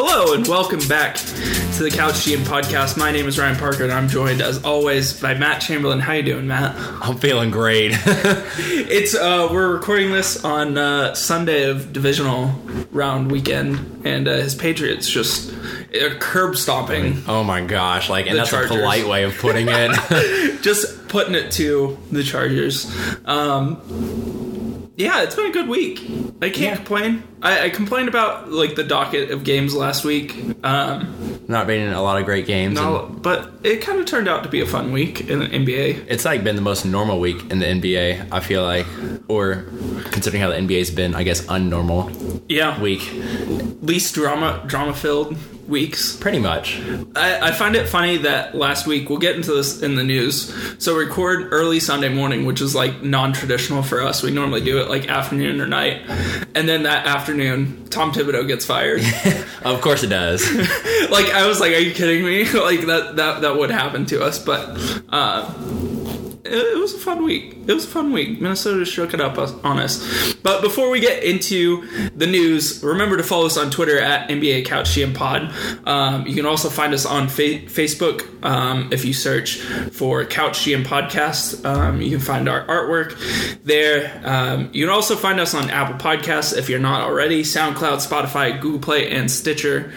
Hello and welcome back to the Couch GM podcast. My name is Ryan Parker and I'm joined as always by Matt Chamberlain. How you doing, Matt? I'm feeling great. It's uh we're recording this on uh, Sunday of divisional round weekend and uh, his Patriots just uh, curb stomping, oh my gosh! Like, and that's Chargers. a polite way of putting it. just putting it to the Chargers. Um yeah, it's been a good week. I can't Yeah. complain. I, I complained about like the docket of games last week. Um, Not being a lot of great games. no, and but it kind of turned out to be a fun week in the NBA. it's like been the most normal week in the NBA. I feel like, or considering how the NBA's been, I guess unnormal Yeah, week. least drama drama filled weeks. Pretty much. I, I find it funny that last week we'll get into this in the news. So record early Sunday morning, which is like non-traditional for us. We normally do it like afternoon or night, and then that afternoon, Tom Thibodeau gets fired. Of course it does. like I was like, "Are you kidding me?" like that that that would happen to us, but. uh it, was a fun week. It was a fun week. Minnesota shook it up on us. But before we get into the news, remember to follow us on Twitter at NBA Couch GM Pod. Um, you can also find us on fa- Facebook um, if you search for Couch GM Podcast. Um, you can find our artwork there. Um, you can also find us on Apple Podcasts if you're not already. SoundCloud, Spotify, Google Play, and Stitcher.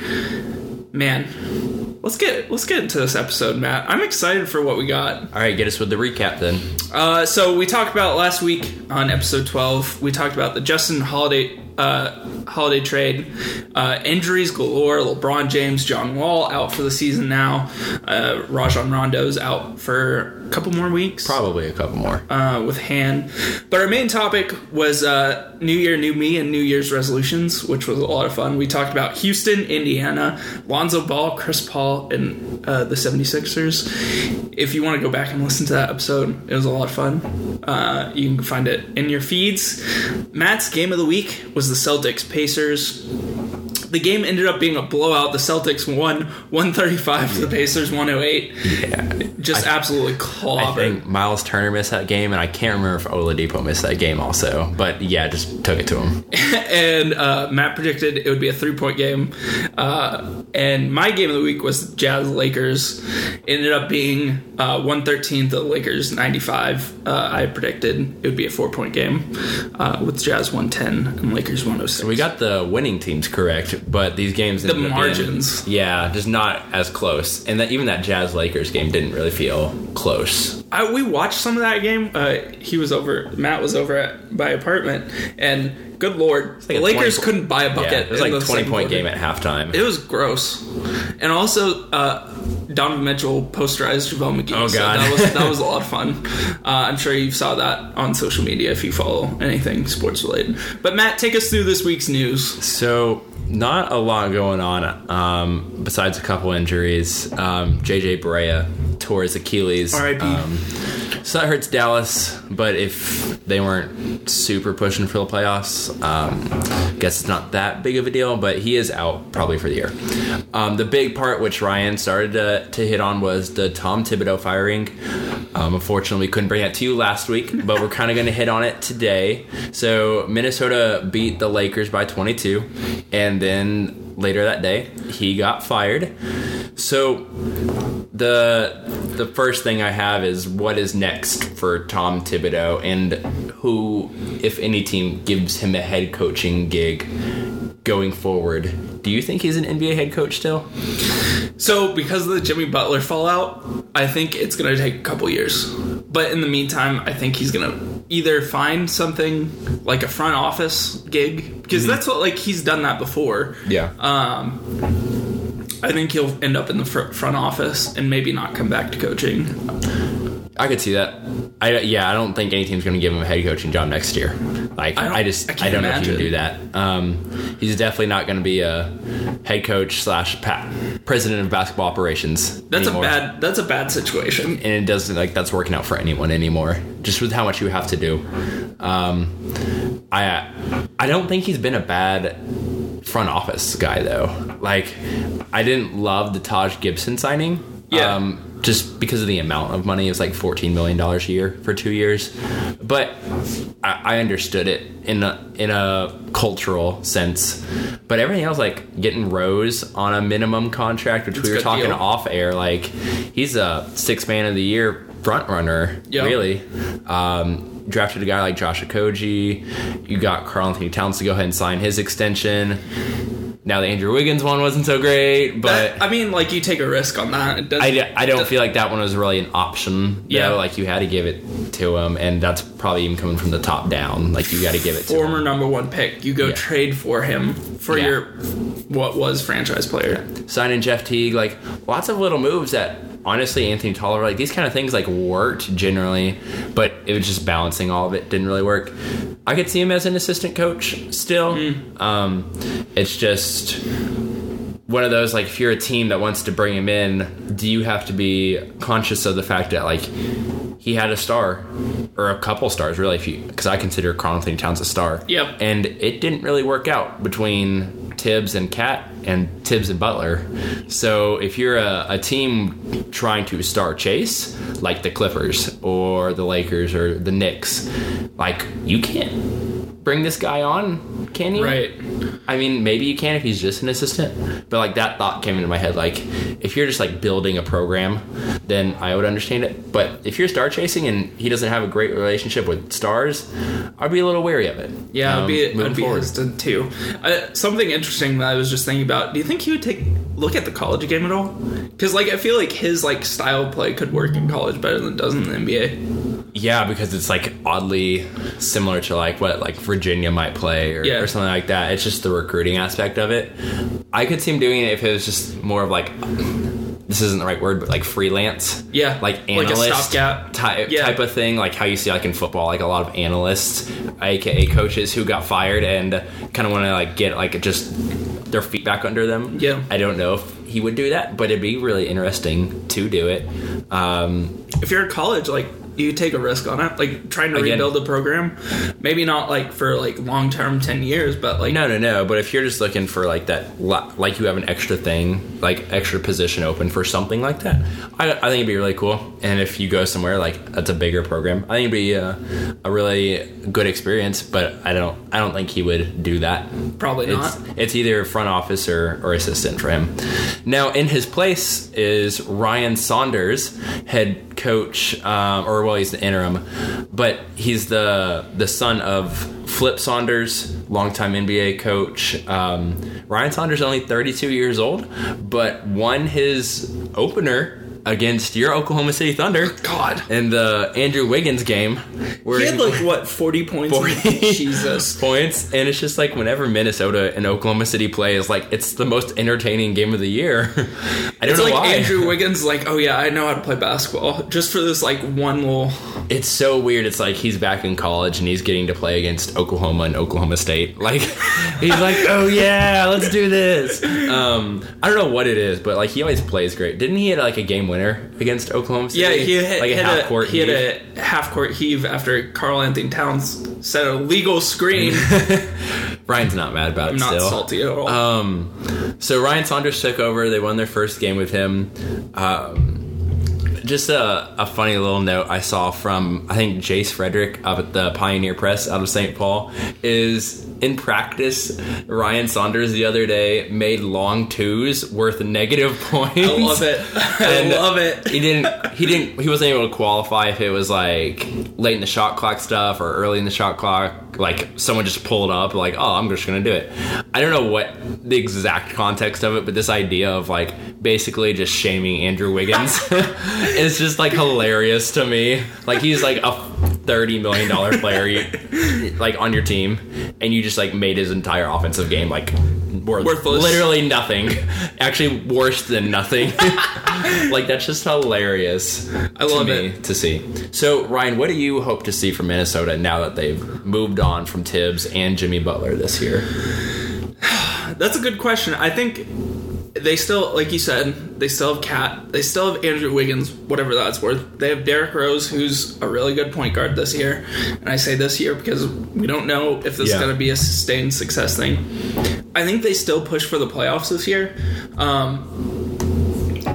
Man, let's get let's get into this episode, Matt. I'm excited for what we got. All right, get us with the recap then. Uh, so we talked about last week on episode 12. We talked about the Justin Holiday uh, holiday trade, uh, injuries galore. LeBron James, John Wall out for the season now. Uh, Rajon Rondo's out for a couple more weeks Probably a couple more. uh, with hand. But our main topic was uh, New Year, New Me, and New Year's resolutions, which was a lot of fun. We talked about Houston, Indiana, Lonzo Ball, Chris Paul, and uh, the 76ers. If you want to go back and listen to that episode, it was a lot of fun. Uh, you can find it in your feeds. Matt's game of the week was the Celtics Pacers. The game ended up being a blowout. The Celtics won 135 to the Pacers 108. yeah. Just absolutely clobbered. I think Miles Turner missed that game, and I can't remember if Oladipo missed that game also. But yeah, just took it to him. and uh, Matt predicted it would be a three point game. Uh, and my game of the week was Jazz Lakers. Ended up being uh, 113 to the Lakers 95. Uh, I predicted it would be a four point game uh, with Jazz 110 and Lakers 106. We got the winning teams correct, but these games The up being- margins. yeah, just not as close. And that even that Jazz Lakers game didn't really feel close. I, we watched some of that game. Uh, he was over. Matt was over at my apartment, and good lord, the a Lakers 20 couldn't buy a Yeah, bucket. it was like the twenty point quarter. game at halftime. It was gross, and also uh, Donovan Mitchell posterized JaVale McGee. Oh, so God. that was that was a lot of fun. Uh, I'm sure you saw that on social media if you follow anything sports related. But Matt, take us through this week's news. So not a lot going on um, besides a couple injuries. Um, JJ Barea tore his Achilles. R.I.P.. Um, so that hurts Dallas, but if they weren't super pushing for the playoffs, um, guess it's not that big of a deal. But he is out probably for the year. Um, the big part, which Ryan started to, to hit on, was the Tom Thibodeau firing. Um, unfortunately, we couldn't bring that to you last week, but we're kind of going to hit on it today. So Minnesota beat the Lakers by 22, and then later that day he got fired. So the the first thing I have is what is next for Tom Thibodeau and who, if any team, gives him a head coaching gig going forward. Do you think he's an NBA head coach still? So because of the Jimmy Butler fallout, I think it's going to take a couple years. But in the meantime, I think he's going to either find something like a front office gig because that's what like he's done that before. Yeah. Um, I think he'll end up in the fr- front office and maybe not come back to coaching. I could see that. I yeah, I don't think any team's going to give him a head coaching job next year. Like I I, just I I, don't know if he can imagine. do that. Um, he's definitely not going to be a head coach slash pa- president of basketball operations. That's anymore. a bad. That's a bad situation. and it doesn't like that's working out for anyone anymore. Just with how much you have to do. Um, I I don't think he's been a bad front office guy though. Like I didn't love the Taj Gibson signing. Yeah. Um, just because of the amount of money. It was like fourteen million dollars a year for two years, but I, I understood it in a in a cultural sense. But everything else, like getting Rose on a minimum contract, which It's we were talking deal. off air, like he's a six man of the year front runner, Yeah. really. Um, drafted a guy like Josh Okogie. You got Karl-Anthony Towns to go ahead and sign his extension. Now the Andrew Wiggins one wasn't so great, but That- I mean, like you take a risk on that. It doesn't, I, I don't feel like that one was really an option. Yeah. Yeah, like you had to give it to him, and that's probably even coming from the top down. Like you got to give it to former him. number one pick. You go Yeah. trade for him for Yeah. your what was franchise player. Signing Jeff Teague, like lots of little moves that honestly Anthony Tolliver, like these kind of things like worked generally, but it was just balancing all of it didn't really work. I could see him as an assistant coach still. Um, it's just one of those like if you're a team that wants to bring him in, do you have to be conscious of the fact that like he had a star or a couple stars really if you because I consider Karl-Anthony Towns a star. Yep. And it didn't really work out between Thibs and KAT and Thibs and Butler. So if you're a, a team trying to star chase like the Clippers or the Lakers or the Knicks, like you can't bring this guy on, can you? Right. I mean, maybe you can if he's just an assistant, but like that thought came into my head. Like, if you're just like building a program, then I would understand it. But if you're star chasing and he doesn't have a great relationship with stars, I'd be a little wary of it. Yeah, um, I'd be, moving I'd be forward. hesitant too. Uh, something interesting that I was just thinking about. Do you think he would take look at the college game at all? Because like I feel like his like style of play could work in college better than it does in the NBA. Yeah, because it's like oddly similar to like what like Virginia might play or, Yeah. or something like that. It's just the recruiting aspect of it. I could see him doing it if it was just more of like this isn't the right word, but like freelance. Yeah, like like a analyst stopgap. type Yeah. type of thing, like how you see like in football, like a lot of analysts, aka coaches who got fired and kind of want to like get like just their feet back under them. Yeah. I don't know if he would do that, but it'd be really interesting to do it. Um, If you're at college, like you take a risk on it, like trying to Again- rebuild the program. Maybe not like for like long term, ten years, but like No, no, no. But if you're just looking for like that, like you have an extra thing, like extra position open for something like that, I, I think it'd be really cool. And if you go somewhere like that's a bigger program, I think it'd be a, a really good experience. But I don't, I don't think he would do that. probably It's, not. it's either front office or, or assistant for him. Now, in his place is Ryan Saunders, head coach, um, or well, he's the interim, but he's the the son of Flip Saunders, longtime NBA coach. Um, Ryan Saunders is only 32 years old, but won his opener against your Oklahoma City Thunder God. in the Andrew Wiggins game. Where He had like what forty points. 40. Jesus. points and it's just like whenever minnesota and oklahoma city play is like it's the most entertaining game of the year i don't It's know like why Andrew Wiggins, like, oh yeah, I know how to play basketball, just for this like one little. it's so weird it's like he's back in college and he's getting to play against oklahoma and oklahoma state like he's like oh yeah let's do this um i don't know what it is but like he always plays great didn't he hit like a game winner against oklahoma city Yeah, he hit, like hit a half court he had heave? a half court heave after Karl-Anthony Towns set a legal screen. brian's not mad about it I'm not still salty at all. Um, so Ryan Saunders took over. They won their first game with him. Um, just a, a funny little note I saw from I think Jace Frederick up at the Pioneer Press out of St. Paul is in practice. Ryan Saunders the other day made long twos worth negative points. I love it. I love it. He didn't. He didn't. He wasn't able to qualify if it was like late in the shot clock stuff or early in the shot clock. Like someone just pulled up, like, oh, I'm just gonna do it. I don't know what the exact context of it, but this idea of like basically just shaming Andrew Wiggins is just like hilarious to me. Like he's like a thirty million dollar player, like on your team, and you just like made his entire offensive game like worth, Worthless. literally nothing. Actually, worse than nothing. like that's just hilarious. I love to me it. to see. So Ryan, what do you hope to see from Minnesota now that they've moved on from Thibs and Jimmy Butler this year? That's a good question. I think they still, like you said, they still have KAT. They still have Andrew Wiggins, whatever that's worth. They have Derrick Rose, who's a really good point guard this year. And I say this year because we don't know if this is going to be a sustained success thing. I think they still push for the playoffs this year. Um,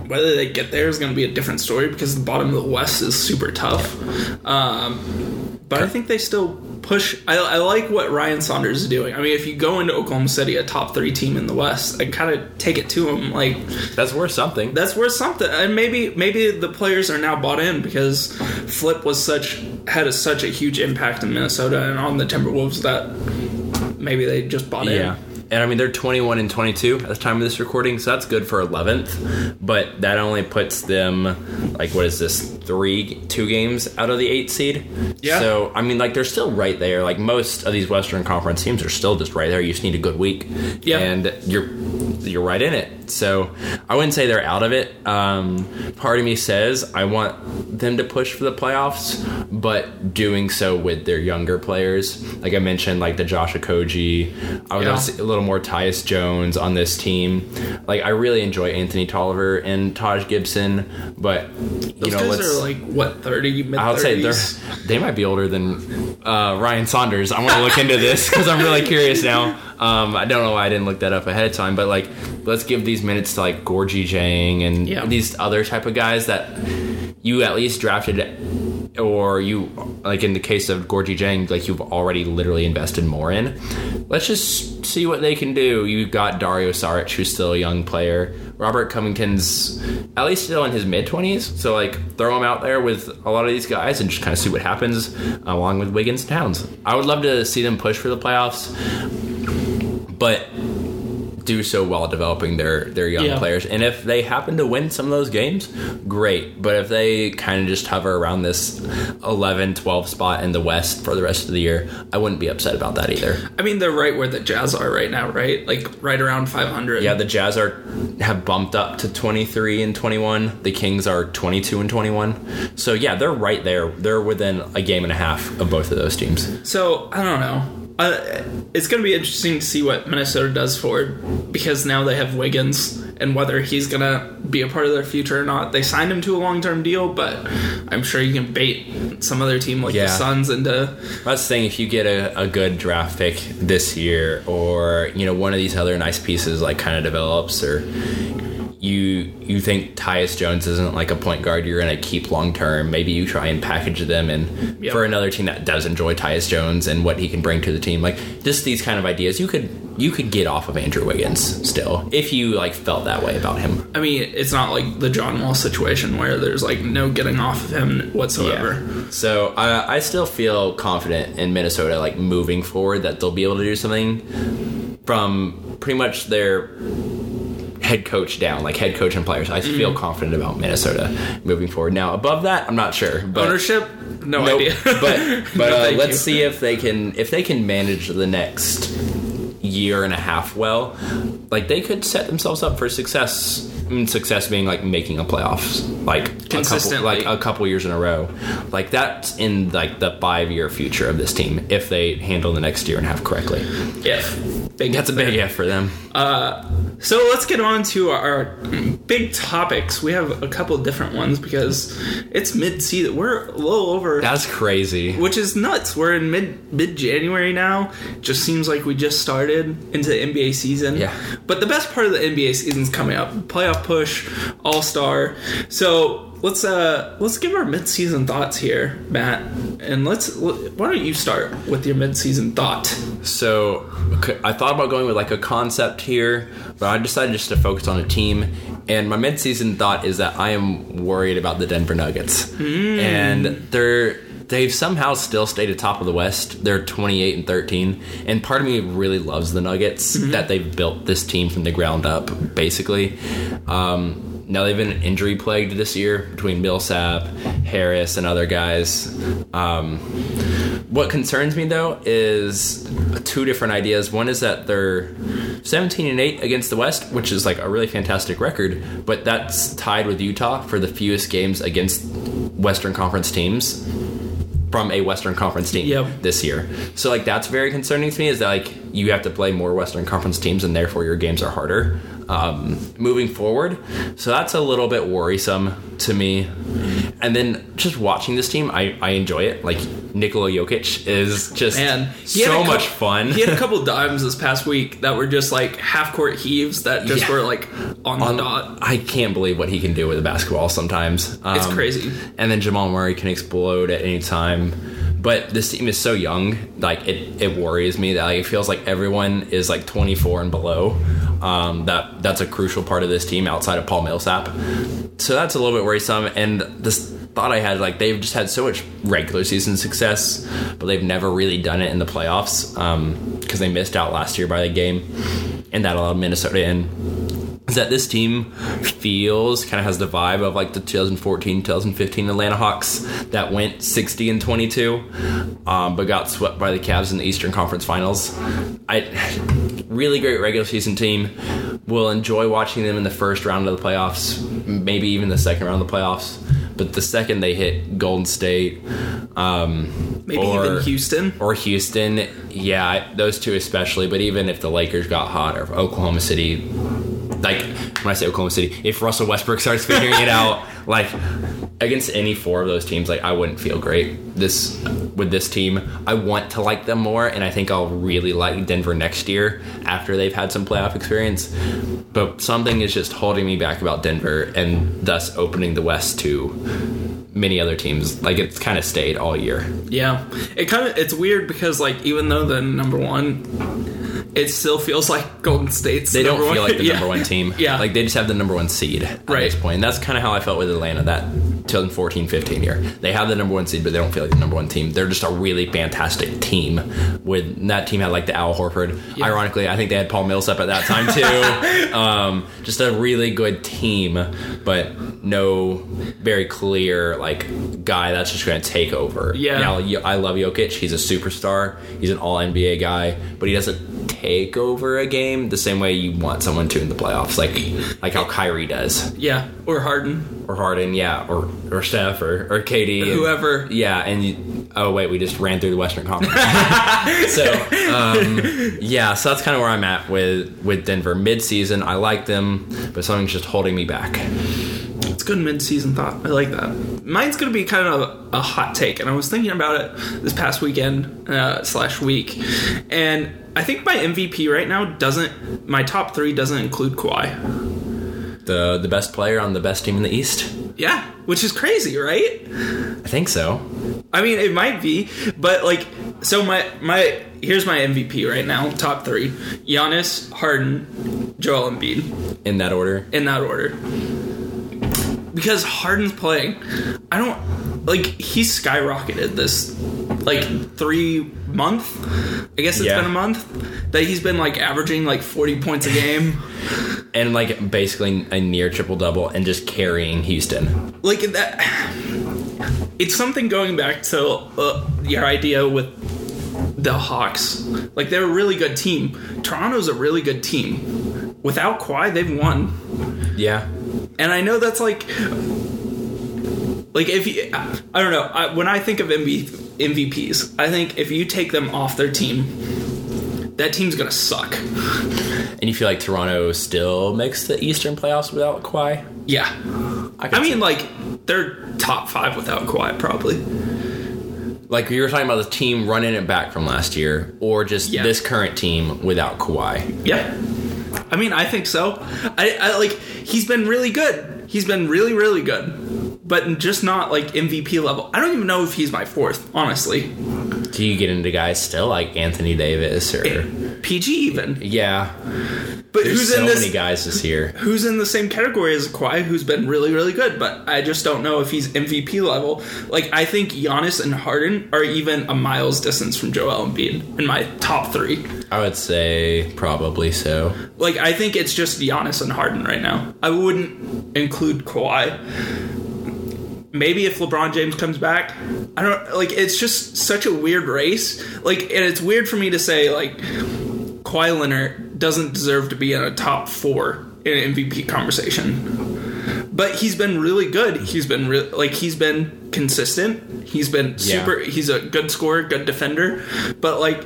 whether they get there is going to be a different story because the bottom of the West is super tough. Um, but I think they still push. I, I like what Ryan Saunders is doing. I mean, if you go into Oklahoma City, a top three team in the West, and kind of take it to them, like That's worth something. that's worth something. And maybe maybe the players are now bought in because Flip was such had a, such a huge impact in Minnesota and on the Timberwolves that maybe they just bought in. And I mean, they're 21 and 22 at the time of this recording, so that's good for 11th. But that only puts them, like, what is this, three, two games out of the eight seed? Yeah. So, I mean, like, they're still right there. Like, most of these Western Conference teams are still just right there. You just need a good week. Yeah. And you're you're right in it. So I wouldn't say they're out of it. Um, part of me says I want them to push for the playoffs, but doing so with their younger players. Like I mentioned, like the Josh Okogie. I would Yeah. love to see a little more Tyus Jones on this team. Like I really enjoy Anthony Tolliver and Taj Gibson, but you Those know, guys are like what thirty mid I would say they're they might be older than uh, Ryan Saunders. I want to look into this because I'm really curious now. Um, I don't know why I didn't look that up ahead of time, but like, let's give these minutes to like Gorgui Dieng and Yeah. these other type of guys that you at least drafted, or you like in the case of Gorgui Dieng, like you've already literally invested more in. Let's just see what they can do. You've got Dario Saric, who's still a young player. Robert Covington's at least still in his mid twenties, so like throw him out there with a lot of these guys and just kind of see what happens, along with Wiggins and Towns. I would love to see them push for the playoffs, but do so while developing their their young Yeah. players. And if they happen to win some of those games, great. But if they kind of just hover around this 11, 12 spot in the West for the rest of the year, I wouldn't be upset about that either. I mean, they're right where the Jazz are right now, right? Like right around five hundred. Yeah, the Jazz are have bumped up to 23 and 21. The Kings are 22 and 21. So yeah, they're right there. They're within a game and a half of both of those teams. So I don't know. Uh, it's going to be interesting to see what Minnesota does forward because now they have Wiggins and whether he's going to be a part of their future or not. They signed him to a long term deal, but I'm sure you can bait some other team like Yeah. the Suns into. That's the thing. If you get a, a good draft pick this year, or you know one of these other nice pieces like kind of develops, or you you think Tyus Jones isn't like a point guard you're going to keep long term, maybe you try and package them and Yep. for another team that does enjoy Tyus Jones and what he can bring to the team, like just these kind of ideas, you could you could get off of Andrew Wiggins still if you like felt that way about him. I mean, it's not like the John Wall situation where there's like no getting off of him whatsoever. So I, I still feel confident in Minnesota, like moving forward, that they'll be able to do something from pretty much their head coach down, like head coach and players. I feel Mm-hmm. confident about Minnesota moving forward. Now above that, I'm not sure, but Ownership? No Nope. idea. but but No, uh, let's you. see if they can if they can manage the next year and a half well. Like they could set themselves up for success. I mean, success being like making a playoffs, like a couple, Consistently. like a couple years in a row. Like that's in like the five year future of this team if they handle the next year and a half correctly. If. Big That's a big if for them. So let's get on to our big topics. We have a couple different ones because it's mid season. We're a little over, That's crazy. which is nuts. We're in mid mid January now. Just seems like we just started into the NBA season. Yeah. But the best part of the NBA season's coming up. Playoff push, All Star. So let's uh let's give our mid season thoughts here, Matt. And let's why don't you start with your mid season thought? So I thought about going with like a concept here, but I decided just to focus on a team. And my midseason thought is that I am worried about the Denver Nuggets, and they're they've somehow still stayed atop of the West. They're 28 and 13, and part of me really loves the Nuggets that they've built this team from the ground up, basically. Um, now they've been injury plagued this year between Millsap, Harris, and other guys. Um, what concerns me though is two different ideas. One is that they're 17 and 8 against the West, which is like a really fantastic record, but that's tied with Utah for the fewest games against Western Conference teams from a Western Conference team Yep. this year. So like that's very concerning to me is that like you have to play more Western Conference teams and therefore your games are harder um, moving forward. So that's a little bit worrisome to me. And then just watching this team, I, I enjoy it. Like Nikola Jokic is just Man, so much fun. He had a couple dimes this past week that were just like half court heaves that just Yeah. were like on the dot. I can't believe what he can do with a basketball sometimes. Um, It's crazy. And then Jamal Murray can explode at any time. But this team is so young, like it, it worries me that like, it feels like everyone is like 24 and below. Um, that that's a crucial part of this team outside of Paul Millsap. So that's a little bit worrisome. And this thought I had, like they've just had so much regular season success, but they've never really done it in the playoffs because they missed out last year by a game, and that allowed Minnesota in is that this team feels kind of has the vibe of like the 2014 2015 Atlanta Hawks that went 60 and 22 um, but got swept by the Cavs in the Eastern Conference Finals. I really great regular season team. Will enjoy watching them in the first round of the playoffs, maybe even the second round of the playoffs. But the second they hit Golden State, um, Maybe or- even Houston. or Houston. Yeah, those two especially. But even if the Lakers got hot or Oklahoma City, like when I say Oklahoma City, if Russell Westbrook starts figuring it out, like against any four of those teams, like I wouldn't feel great this with this team. I want to like them more, and I think I'll really like Denver next year after they've had some playoff experience. But something is just holding me back about Denver, and thus opening the West to many other teams. Like it's kind of stayed all year. Yeah, it kind of it's weird because like even though the number one, it still feels like Golden State's. They don't feel one. like the Yeah. number one team. Yeah. Like they just have the number one seed at Right. this point. And that's kind of how I felt with Atlanta that 2014 15 year. They have the number one seed, but they don't feel like the number one team. They're just a really fantastic team. With that team had like the Al Horford. Yeah. Ironically, I think they had Paul Millsap at that time too. um, just a really good team, but no very clear like guy that's just going to take over. Yeah. Now, I love Jokic. He's a superstar. He's an All NBA guy, but he doesn't take over a game the same way you want someone to in the playoffs, like like how Kyrie does, Yeah, or Harden, or Harden, yeah, or or Steph, or or KD, and- whoever. yeah. And you, oh wait, we just ran through the Western Conference. so um, yeah, so that's kind of where I'm at with with Denver mid season. I like them, but something's just holding me back. Good mid-season thought. I like that. Mine's gonna be kind of a, a hot take, and I was thinking about it this past weekend uh, slash week, and I think my MVP right now doesn't. My top three doesn't include Kawhi. The the best player on the best team in the East. Yeah, which is crazy, right? I think so. I mean, it might be, but like, so my my here's my MVP right now. Top three: Giannis, Harden, Joel Embiid, In that order. in that order. Because Harden's playing, I don't like. He's skyrocketed this like three month. I guess it's Yeah. been a month that he's been like averaging like forty points a game. and like basically a near triple double and just carrying Houston. like that it's something going back to uh, your idea with the hawks like they're a really good team toronto's a really good team without Kawhi, they've won Yeah. And i know that's like like if you i don't know I, when i think of MV, mvps i think if you take them off their team that team's gonna suck And you feel like Toronto still makes the Eastern playoffs without Kawhi? yeah I, i mean like they're top five without Kawhi, probably like you were talking about the team running it back from last year, or just Yeah. this current team without Kawhi. Yeah. I mean, I think so. I, I like he's been really good. He's been really, really good. But just not like MVP level. I don't even know if he's my fourth, honestly. Do you get into guys still like Anthony Davis or PG even. yeah? But There's who's so in this many guys this year. who's in the same category as Kawhi who's been really, really good, but I just don't know if he's MVP level. Like I think Giannis and Harden are even a miles distance from Joel Embiid in my top three. I would say probably so. Like I think it's just Giannis and Harden right now. I wouldn't include Kawhi. Maybe if LeBron James comes back, I don't like. It's just such a weird race. Like, and it's weird for me to say like Kawhi Leonard doesn't deserve to be in a top four in an MVP conversation. But he's been really good. He's been re- like he's been consistent. He's been super. He's a good scorer, good defender. But like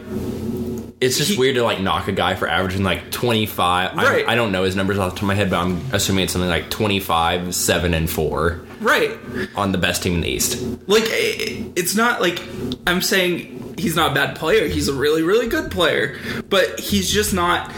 It's just He- weird to like knock a guy for averaging like 25. Right. I, I don't know his numbers off the top of my head, but I'm assuming it's something like 25, 7, and 4. Right. on the best team in the East. Like it's not like I'm saying he's not a bad player. He's a really really good player, but he's just not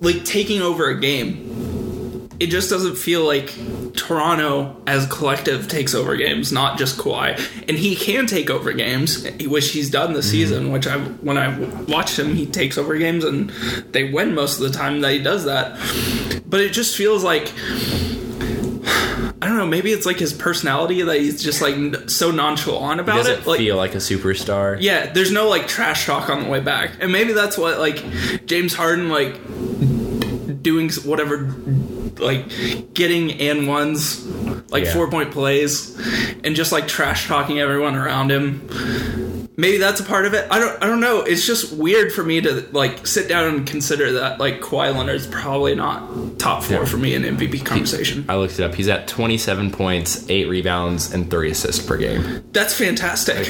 like taking over a game. It just doesn't feel like Toronto as collective takes over games, not just Kawhi. And he can take over games, which he's done this mm-hmm. season. Which I, when I watch him, he takes over games and they win most of the time that he does that. But it just feels like don't know. Maybe it's like his personality that he's just like n- so nonchalant about Doesn't it. Like, feel like a superstar. yeah, there's no like trash talk on the way back, and maybe that's what like James Harden like doing whatever, like getting and ones, like Yeah. four point plays, and just like trash talking everyone around him. Maybe that's a part of it. I don't. I don't know. It's just weird for me to like sit down and consider that like Kawhi Leonard's probably not top four Yeah. for me in MVP conversation. I looked it up. He's at 27 points, 8 rebounds, and 3 assists per game. That's fantastic.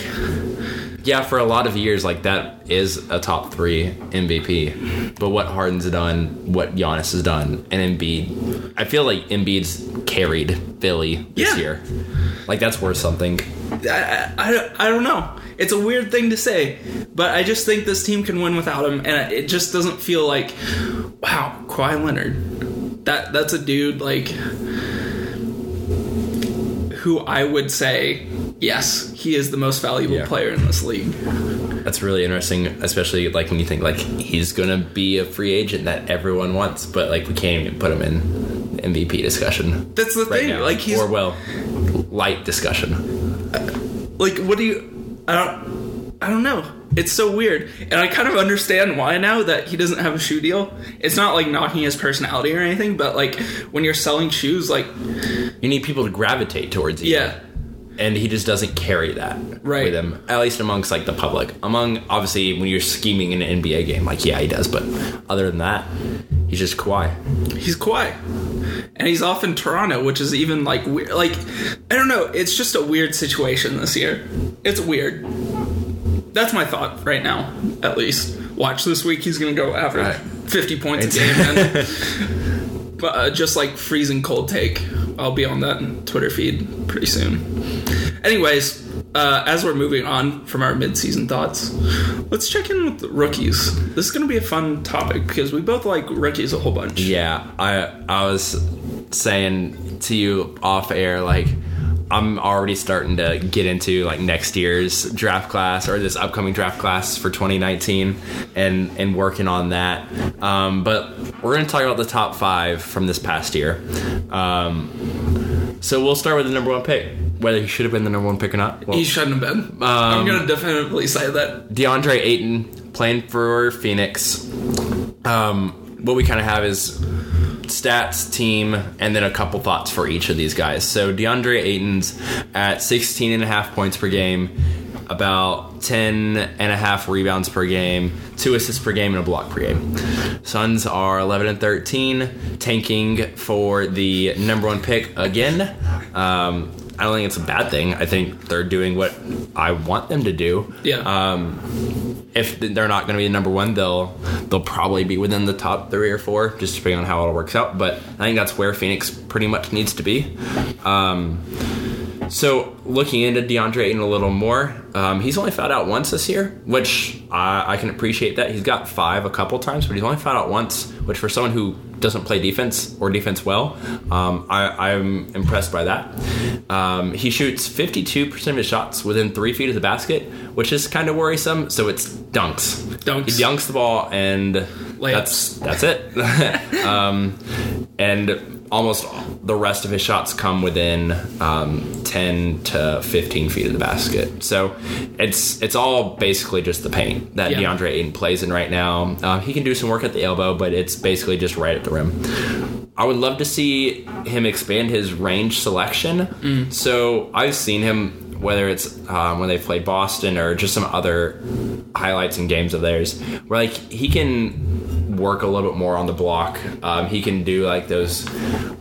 Yeah, for a lot of years, like that is a top three MVP. But what Harden's done, what Giannis has done, and Embiid, I feel like Embiid's carried Philly this Yeah. year. Like that's worth something. I, I, I don't know. It's a weird thing to say, but I just think this team can win without him, and it just doesn't feel like, wow, Kawhi Leonard. That that's a dude like who I would say yes, he is the most valuable Yeah. player in this league. That's really interesting, especially like when you think like he's gonna be a free agent that everyone wants, but like we can't even put him in MVP discussion That's the right thing. now. Like he's or well, light discussion. like what do you I don't I don't know. It's so weird. And I kind of understand why now that he doesn't have a shoe deal. It's not like knocking his personality or anything, but like when you're selling shoes like You need people to gravitate towards you. yeah. And he just doesn't carry that Right. with him at least amongst like the public among obviously when you're scheming in an nba game like yeah he does but other than that he's just Kawhi. He's Kawhi. And he's off in Toronto, which is even like weird. Like, I don't know. It's just a weird situation this year. It's weird. That's my thought right now, at least. Watch this week, he's going to go after Right. 50 points a game. But uh, just like freezing cold take. I'll be on that Twitter feed pretty soon. Anyways, uh, as we're moving on from our mid-season thoughts, let's check in with the rookies. This is going to be a fun topic because we both like rookies a whole bunch. yeah i i was saying to you off air like i'm already starting to get into like next year's draft class or this upcoming draft class for 2019 and and working on that um, but we're going to talk about the top five from this past year um, so we'll start with the number one pick whether he should have been the number one pick or not well, He shouldn't have been. I'm gonna definitely say that. DeAndre Ayton playing for Phoenix. Um, what we kind of have is stats, team, and then a couple thoughts for each of these guys. So DeAndre Ayton's at 16 and a half points per game, about 10 and a half rebounds per game, two assists per game, and a block per game. Suns are 11 and 13, tanking for the number one pick again. Um, I don't think it's a bad thing. I think they're doing what I want them to do. Yeah. Um, if they're not going to be the number one, they'll they'll probably be within the top three or four, just depending on how it all works out. But I think that's where Phoenix pretty much needs to be. Um, so looking into DeAndre Ayton a little more, um, he's only fouled out once this year, which I, I can appreciate that. He's got five a couple times, but he's only fouled out once, which for someone who doesn't play defense or defense well, um, I, I'm impressed by that. Um, he shoots 52% of his shots within three feet of the basket, which is kind of worrisome. So it's dunks. Dunks. He dunks the ball, and that's that's it. um, and almost the rest of his shots come within um, 10 to 15 feet of the basket. So it's it's all basically just the paint that Yeah. DeAndre Ayton plays in right now. Uh, he can do some work at the elbow, but it's basically just right at the rim. I would love to see him expand his range selection. So I've seen him whether it's um, when they play Boston or just some other highlights and games of theirs, where like he can work a little bit more on the block. Um, he can do like those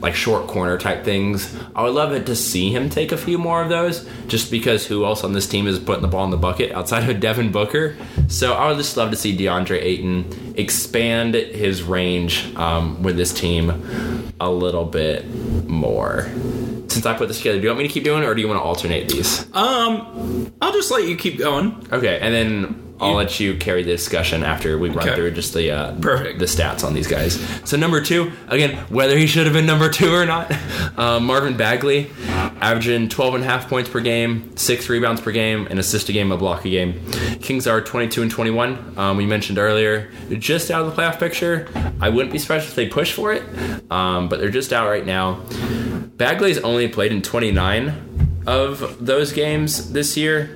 like short corner type things. I would love it to see him take a few more of those, just because who else on this team is putting the ball in the bucket outside of Devin Booker? So I would just love to see DeAndre Ayton expand his range um, with this team a little bit more. since I put this together, do you want me to keep doing it or do you want to alternate these? Um, I'll just let you keep going. Okay, and then I'll let you carry the discussion after we run Okay. through just the uh, Perfect. the stats on these guys. So number two, again, whether he should have been number two or not, um, Marvin Bagley, averaging 12 and a half points per game, six rebounds per game, an assist a game, a block a game. Kings are 22 and 21. Um, we mentioned earlier, just out of the playoff picture. I wouldn't be surprised if they push for it, um, but they're just out right now. Bagley's only played in 29 of those games this year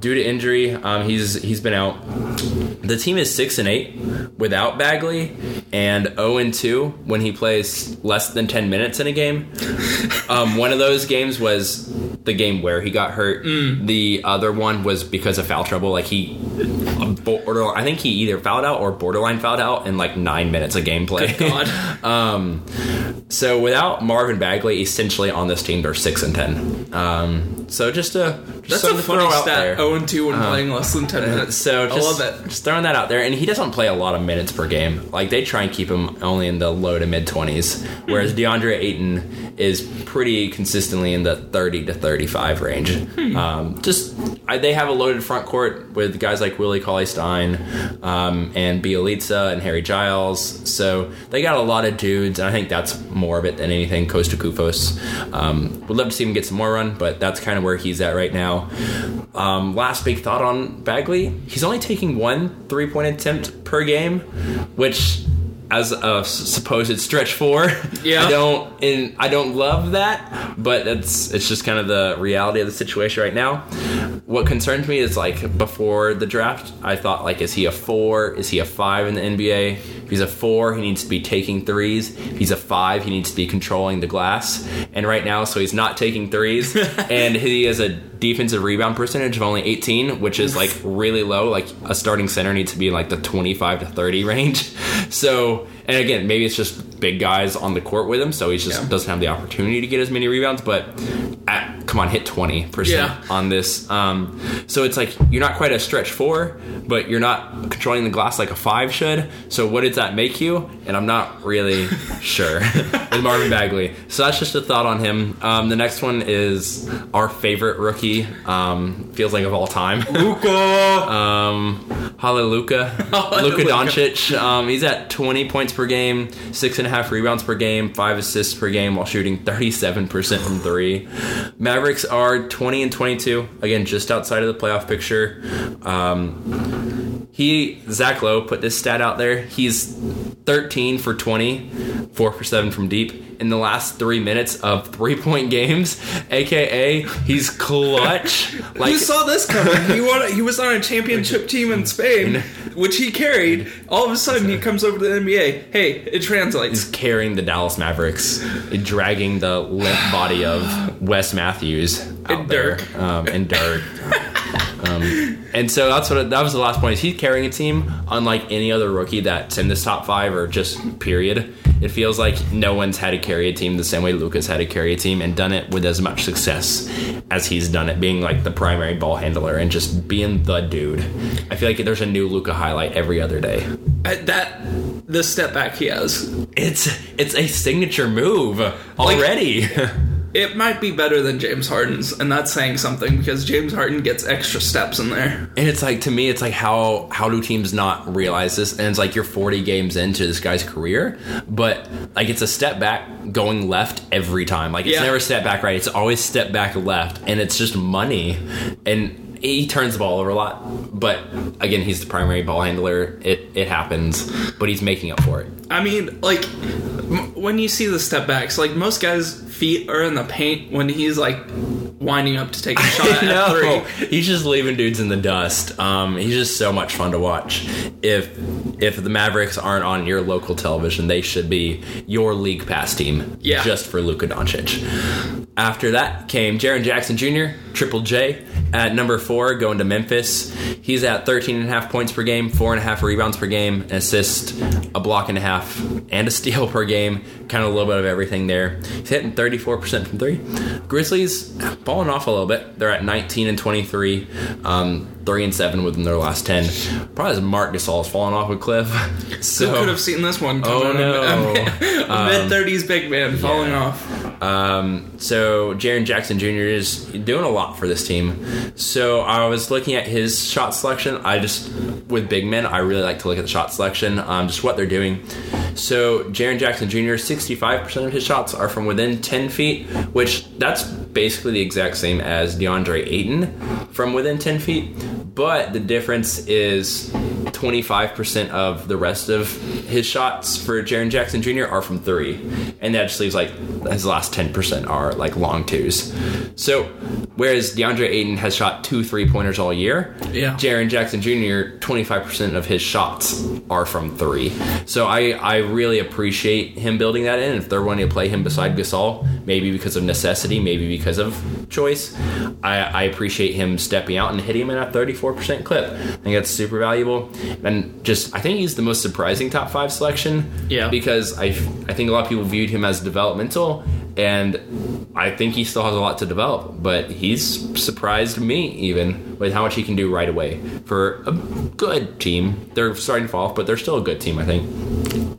due to injury. Um, he's he's been out. The team is six and eight without Bagley, and zero and two when he plays less than ten minutes in a game. Um, one of those games was the game where he got hurt. The other one was because of foul trouble. Like he, border, I think he either fouled out or borderline fouled out in like nine minutes of gameplay. God. Um, so without Marvin Bagley, essentially on this team, they're six and ten. Um, so just a just That's a throw out stat. there. 0 and 2 when playing less than 10 minutes. So I just, love it. just throwing that out there, and he doesn't play a lot of minutes per game. Like they try and keep him only in the low to mid twenties, whereas Hmm. DeAndre Ayton is pretty consistently in the thirty to thirty-five range. Hmm. Um, just I, they have a loaded front court with guys like Willie Cauley Stein um, and Bjelica and Harry Giles. So they got a lot of dudes, and I think that's more of it than anything. Kosta Koufos um, would love to see him get some more run, but that's kind of where he's at right now. Um, last big thought on Bagley: he's only taking one three-point attempt per game, which. As a supposed stretch four, Yeah. I don't and I don't love that, but it's it's just kind of the reality of the situation right now. What concerns me is like before the draft, I thought like, is he a four? Is he a five in the NBA? If he's a four, he needs to be taking threes. If he's a five, he needs to be controlling the glass. And right now, so he's not taking threes, and he has a defensive rebound percentage of only 18, which is like really low. Like a starting center needs to be in like the 25 to 30 range. So, and again, maybe it's just big guys on the court with him, so he just Yeah. doesn't have the opportunity to get as many rebounds. But at, come on, hit 20 percent Yeah. on this. Um, so it's like you're not quite a stretch four, but you're not controlling the glass like a five should. So what does that make you? And I'm not really sure with Marvin Bagley. So that's just a thought on him. Um, the next one is our favorite rookie. Um, feels like of all time. Luka. Um, Hallelujah. Luka Doncic. Um, he's at 20 points per game, six and a half rebounds per game, five assists per game while shooting 37% from three. Mavericks are 20 and 22. Again, just outside of the playoff picture. Um, he, Zach Lowe, put this stat out there. He's 13 for 20, 4 for 7 from deep in the last three minutes of three point games, aka he's clutch. Like Who saw this coming? He won. He was on a championship team in Spain, which he carried. All of a sudden, he comes over to the NBA. Hey, it translates. is carrying the Dallas Mavericks, dragging the limp body of Wes Matthews And there, Dirk. um, and Dirk. um, and so that's what that was the last point. Is He's carrying a team unlike any other rookie that's in this top five or just period. It feels like no one's had to carry a team the same way Luka's had to carry a team and done it with as much success as he's done it, being like the primary ball handler and just being the dude. I feel like there's a new Luka highlight every other day. That the step back he has. It's it's a signature move already. It might be better than James Harden's, and that's saying something because James Harden gets extra steps in there. and it's like to me, it's like how how do teams not realize this? And it's like you're 40 games into this guy's career, but like it's a step back going left every time. Like it's Yeah. never step back right. It's always step back left, and it's just money. And he turns the ball over a lot, but again, he's the primary ball handler. It it happens, but he's making up for it. I mean, like m- when you see the step backs, like most guys' feet are in the paint when he's like winding up to take a shot at no, three. he's just leaving dudes in the dust. Um, he's just so much fun to watch. If if the Mavericks aren't on your local television, they should be your league pass team. Yeah. just for Luka Doncic. After that came Jaren Jackson Jr., Triple J, at number four, going to Memphis. He's at 13 and a half points per game, four and a half rebounds per game, an assist, a block and a half, and a steal per game. Kind of a little bit of everything there. He's hitting 34% from three. Grizzlies falling off a little bit. They're at 19 and 23. Um, three and seven within their last ten. Probably as Marc Gasol's fallen off a cliff. So Who could have seen this one? Oh, no. mid thirties big man falling yeah. off. Um, so Jaren Jackson Jr. is doing a lot for this team. So I was looking at his shot selection. I just with big men, I really like to look at the shot selection, um, just what they're doing. So Jaren Jackson Jr. 65% of his shots are from within 10 feet, which that's basically the exact same as DeAndre Ayton from within 10 feet. But the difference is 25% of the rest of his shots for Jaren Jackson Jr. are from three. And that just leaves like his last 10% are like long twos. So whereas DeAndre Ayton has shot two three pointers all year, Yeah. Jaren Jackson Jr. 25% of his shots are from three. So I, I really appreciate him building that in. If they're wanting to play him beside Gasol, maybe because of necessity, maybe because of choice, I, I appreciate him stepping out and hitting him in a 34% clip. I think that's super valuable. And just, I think he's the most surprising top five selection. Yeah. Because I, I think a lot of people viewed him as developmental. And I think he still has a lot to develop, but he's surprised me even with how much he can do right away for a good team. They're starting to fall off, but they're still a good team, I think.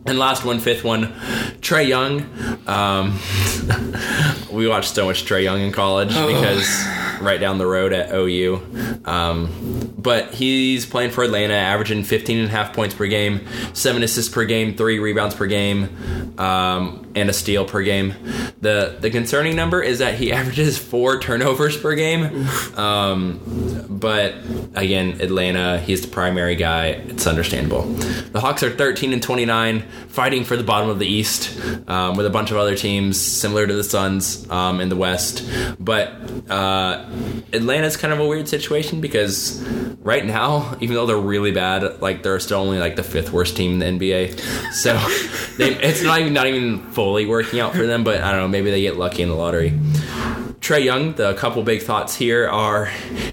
And last one, fifth one, Trey Young. Um, we watched so much Trey Young in college because right down the road at OU. Um, but he's playing for Atlanta, averaging 15 and a half points per game, seven assists per game, three rebounds per game, um, and a steal per game. The the concerning number is that he averages four turnovers per game. Um, but again, Atlanta, he's the primary guy. It's understandable. The Hawks are 13 and 29, fighting for the bottom of the East um, with a bunch of other teams similar to the Suns um, in the West. But uh, Atlanta's kind of a weird situation because right now, even though they're really bad, like they're still only like the fifth worst team in the NBA. So they, it's not even not even fully working out for them. But I don't know, maybe they get lucky in the lottery. Trey Young, the couple big thoughts here are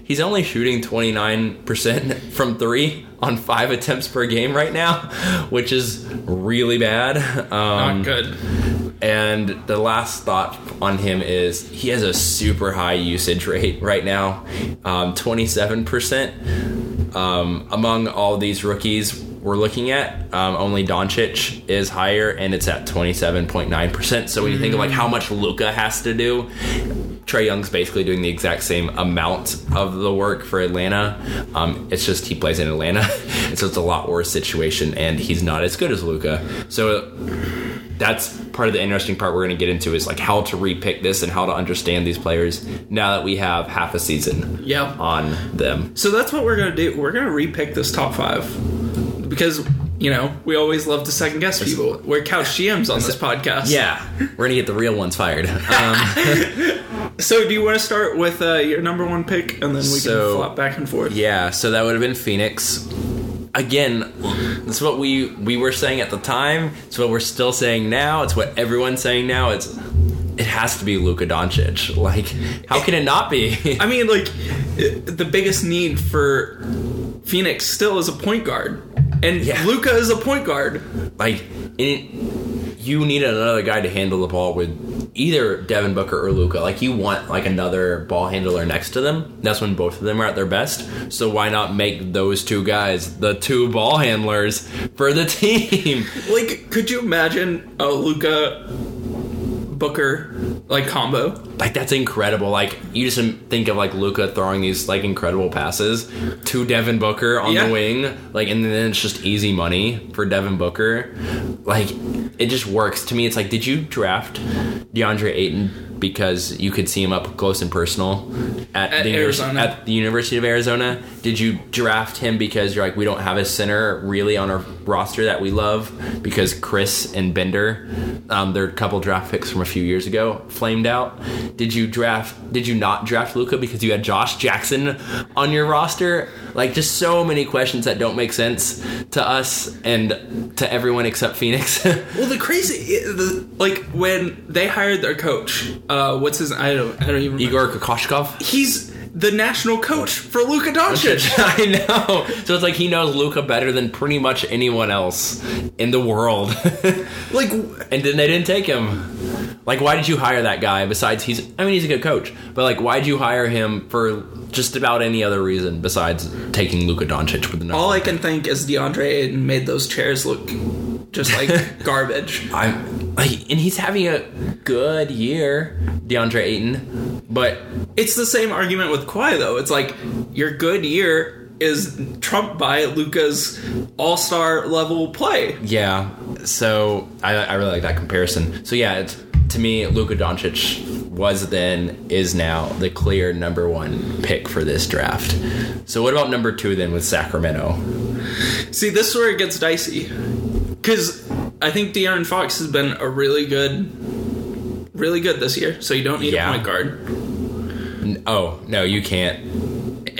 he's only shooting 29% from three on five attempts per game right now, which is really bad. Um, Not good. and the last thought on him is he has a super high usage rate right now, um, 27%. Um, among all these rookies we're looking at, um, only Doncic is higher, and it's at 27.9%. So when you think of like how much Luka has to do, Trey Young's basically doing the exact same amount of the work for Atlanta. Um, it's just he plays in Atlanta, and so it's a lot worse situation, and he's not as good as Luka. So that's part of the interesting part we're going to get into is like how to repick this and how to understand these players now that we have half a season Yeah. on them. So that's what we're gonna do. We're gonna repick this top five because you know we always love to second guess people. We're couch GMs on this podcast. Yeah, we're going to get the real ones fired. Um, So do you want to start with uh, your number one pick and then we So- can flop back and forth? yeah, so that would have been Phoenix. Again, that's what we we were saying at the time. It's what we're still saying now. It's what everyone's saying now. It's it has to be Luka Doncic. Like, how can it not be? I mean, like the biggest need for Phoenix still is a point guard, and Yeah. Luka is a point guard. like it, you need another guy to handle the ball with either Devin Booker or Luka. Like you want like another ball handler next to them. That's when both of them are at their best. So why not make those two guys the two ball handlers for the team? Like, could you imagine a Luka Booker like combo? Like that's incredible. Like you just think of like Luka throwing these like incredible passes to Devin Booker on Yeah. the wing, like and then it's just easy money for Devin Booker. Like it just works to me. It's like, did you draft DeAndre Ayton because you could see him up close and personal at, At the Arizona. at the University of Arizona? Did you draft him because you're like we don't have a center really on our roster that we love because Chriss and Bender, um, their couple draft picks from a few years ago, flamed out? Did you draft? Did you not draft Luka because you had Josh Jackson on your roster? Like just so many questions that don't make sense to us and to everyone except Phoenix. Well, the crazy, the, like when they hired their coach, uh, what's his? I don't, I don't even. Remember. Igor Kokoshkov. He's the national coach for Luka Doncic. I know. So it's like he knows Luka better than pretty much anyone else in the world. like, and then they didn't take him. Like, why did you hire that guy? Besides, he's I mean, he's a good coach, but like, why did you hire him for just about any other reason besides taking Luka Doncic with the all I can think is DeAndre Ayton made those chairs look just like garbage. I'm like, and he's having a good year, DeAndre Ayton, but It's the same argument with Kawhi, though. It's like your good year is trumped by Luka's All Star level play. yeah. So I, I really like that comparison. So yeah, it's, to me, Luka Doncic was then is now the clear number one pick for this draft. So what about number two then with Sacramento? See, this is where it gets dicey. Because I think De'Aaron Fox has been a really good, really good this year. So you don't need Yeah. a point guard. Oh no, you can't.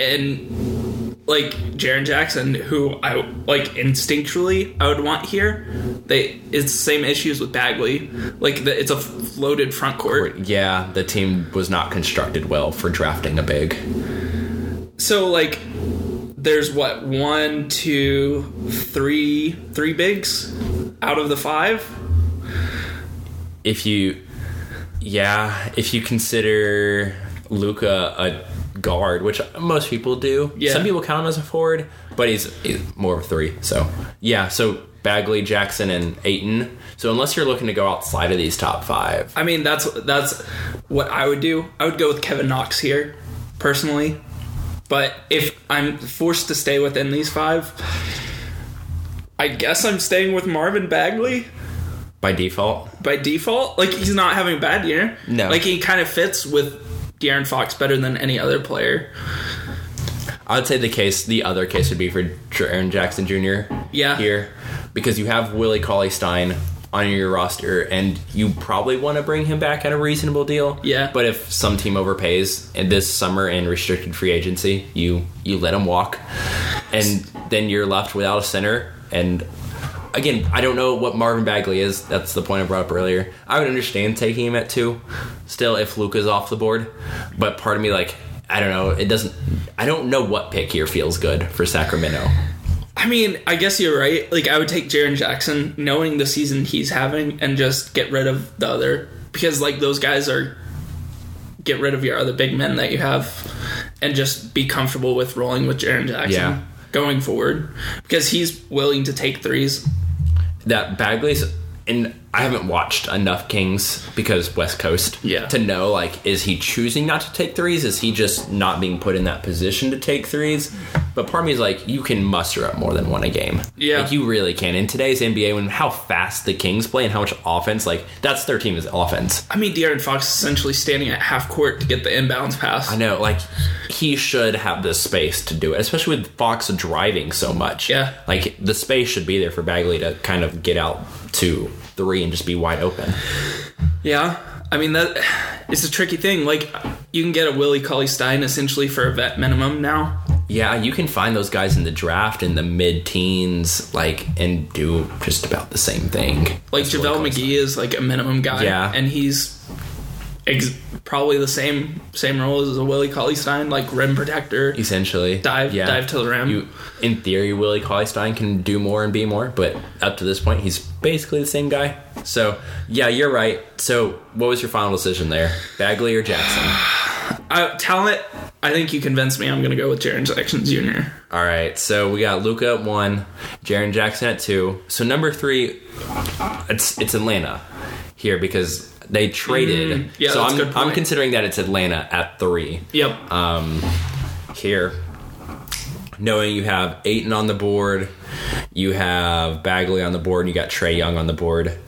And like Jaren Jackson, who I like instinctually I would want here. They it's the same issues with Bagley. Like the, it's a floated front court. Yeah, the team was not constructed well for drafting a big. So like there's what one, two, three, three bigs out of the five. If you, yeah, if you consider Luka a guard, which most people do. Yeah. Some people count him as a forward, but he's, he's more of a three. So yeah, so Bagley, Jackson, and Ayton. So unless you're looking to go outside of these top five, I mean, that's that's what I would do. I would go with Kevin Knox here, personally. But if I'm forced to stay within these five, I guess I'm staying with Marvin Bagley by default, by default. Like he's not having a bad year. No. like he kind of fits with De'Aaron Fox better than any other player. I would say the case, the other case would be for Jaren Jackson Jr. Yeah. here because you have Willie Cauley Stein on your roster, and you probably want to bring him back at a reasonable deal. Yeah. But if some team overpays in this summer in restricted free agency, you you let him walk, and then you're left without a center. And again, I don't know what Marvin Bagley is. That's the point I brought up earlier. I would understand taking him at two, still if Luka's off the board, but part of me like. I don't know. It doesn't. I don't know what pick here feels good for Sacramento. I mean, I guess you're right. Like I would take Jaren Jackson, knowing the season he's having, and just get rid of the other because like those guys are get rid of your other big men that you have, and just be comfortable with rolling with Jaren Jackson Yeah. going forward because he's willing to take threes. that Bagley's and I haven't watched enough Kings because West Coast Yeah. to know like is he choosing not to take threes? Is he just not being put in that position to take threes? But part of me is like you can muster up more than one a game. Yeah. Like you really can. In today's NBA when how fast the Kings play and how much offense, like that's their team is offense. I mean, De'Aaron Fox is essentially standing at half court to get the inbounds pass. I know, like he should have the space to do it, especially with Fox driving so much. Yeah. Like the space should be there for Bagley to kind of get out to three and just be wide open. Yeah, I mean that it's a tricky thing. Like you can get a Willie Cauley Stein essentially for a vet minimum now. Yeah, you can find those guys in the draft in the mid teens, like, and do just about the same thing. Like That's JaVale. McGee is like a minimum guy, Yeah. and he's ex- probably the same same role as a Willie Cauley Stein, like rim protector. essentially Dive- yeah. dive to the rim. You, in theory, Willie Cauley Stein can do more and be more, but up to this point, he's basically the same guy. So, yeah, you're right. So, what was your final decision there, Bagley or Jackson? Uh, talent, I think you convinced me. I'm going to go with Jaren Jackson Jr. All right, so we got Luka at one, Jaren Jackson at two. So number three, it's it's Atlanta here because they traded. Mm, yeah, so I'm. I'm considering that it's Atlanta at three. Yep. Um, here, knowing you have Ayton on the board, you have Bagley on the board, and you got Trey Young on the board.